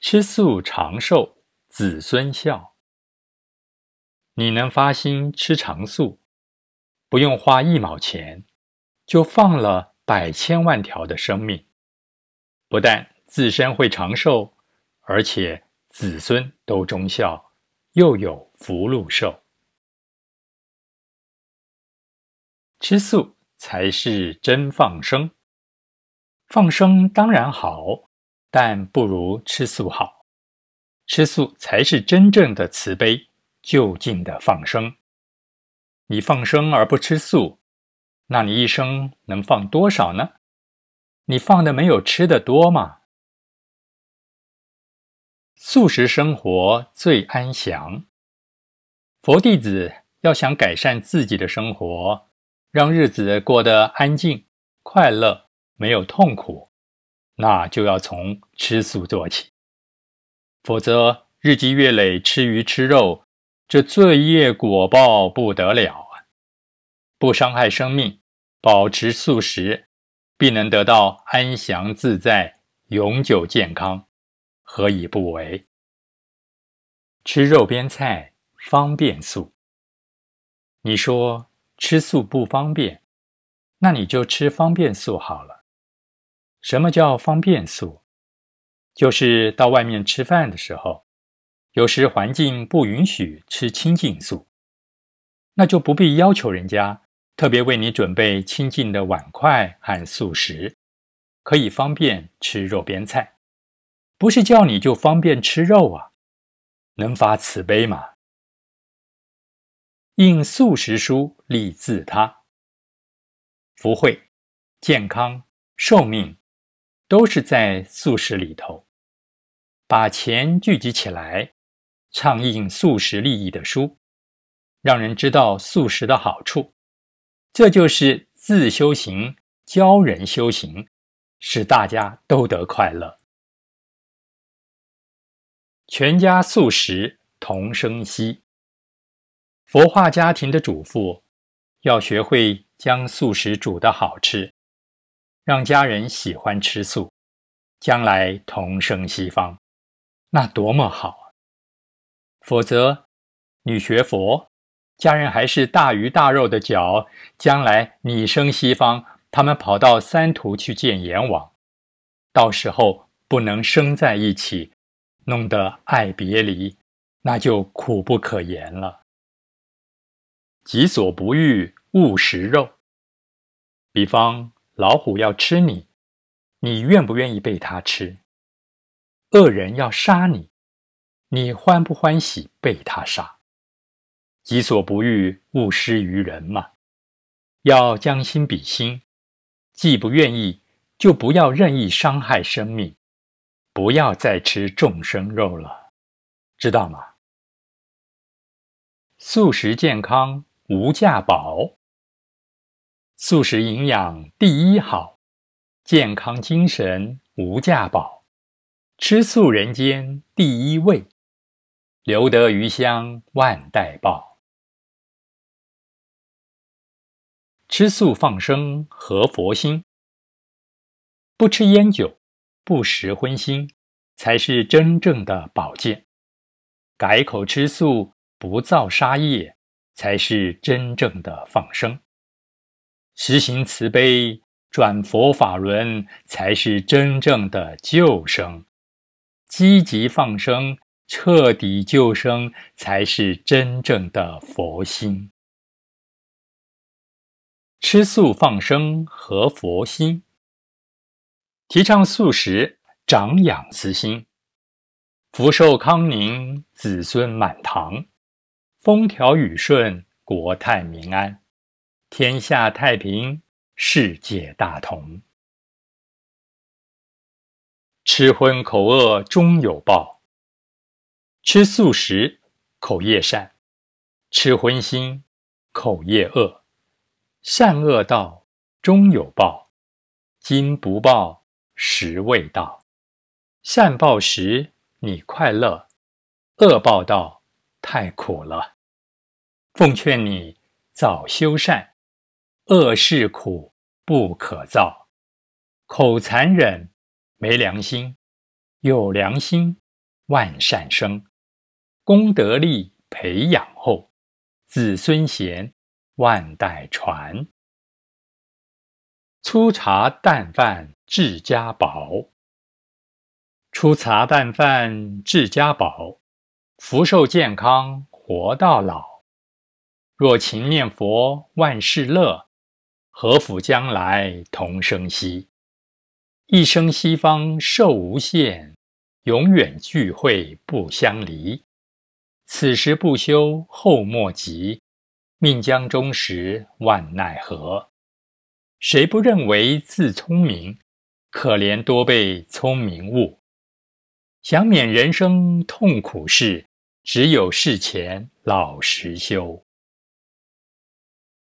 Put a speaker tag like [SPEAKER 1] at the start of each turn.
[SPEAKER 1] 吃素长寿，子孙孝。你能发心吃长素，不用花一毛钱，就放了百千万条的生命，不但自身会长寿，而且子孙都忠孝，又有福禄寿。吃素才是真放生。放生当然好，但不如吃素好。吃素才是真正的慈悲，就近的放生。你放生而不吃素，那你一生能放多少呢？你放的没有吃的多吗？素食生活最安详。佛弟子要想改善自己的生活。让日子过得安静、快乐，没有痛苦，那就要从吃素做起。否则，日积月累吃鱼吃肉，这罪业果报不得了啊！不伤害生命，保持素食，必能得到安详自在、永久健康，何以不为？吃肉边菜方便素，你说？吃素不方便，那你就吃方便素好了。什么叫方便素？就是到外面吃饭的时候，有时环境不允许吃清净素，那就不必要求人家特别为你准备清净的碗筷和素食，可以方便吃肉边菜。不是叫你就方便吃肉啊，能发慈悲吗？应素食书立自他，福慧、健康、寿命，都是在素食里头。把钱聚集起来，倡印素食利益的书，让人知道素食的好处，这就是自修行教人修行，使大家都得快乐。全家素食同生息。佛化家庭的主妇要学会将素食煮得好吃，让家人喜欢吃素，将来同生西方，那多么好啊！否则，你学佛，家人还是大鱼大肉的脚，将来你生西方，他们跑到三途去见阎王，到时候不能生在一起，弄得爱别离，那就苦不可言了。己所不欲，勿食肉。比方老虎要吃你，你愿不愿意被它吃？恶人要杀你，你欢不欢喜被他杀？己所不欲，勿施于人嘛。要将心比心，既不愿意，就不要任意伤害生命，不要再吃众生肉了，知道吗？素食健康。无价宝，素食营养第一好，健康精神无价宝，吃素人间第一位，留得余香万代报。吃素放生合佛心，不吃烟酒，不食荤腥，才是真正的保健。改口吃素，不造杀业。才是真正的放生，实行慈悲，转佛法轮，才是真正的救生。积极放生，彻底救生，才是真正的佛心。吃素放生和佛心，提倡素食，长养慈心，福寿康宁，子孙满堂。风调雨顺，国泰民安，天下太平，世界大同。吃荤口恶终有报，吃素食口业善，吃荤腥口业恶。善恶道终有报，今不报时未到。善报时你快乐，恶报到。太苦了，奉劝你早修善，恶事苦不可造。口残忍，没良心；有良心，万善生；功德力培养后，子孙贤，万代传。粗茶淡饭治家宝，粗茶淡饭治家宝，福寿健康活到老。若勤念佛，万事乐。何福将来同生息？一生西方寿无限，永远聚会不相离。此时不修后莫及，命将终时万奈何？谁不认为自聪明？可怜多被聪明误。想免人生痛苦事，只有事前老实修。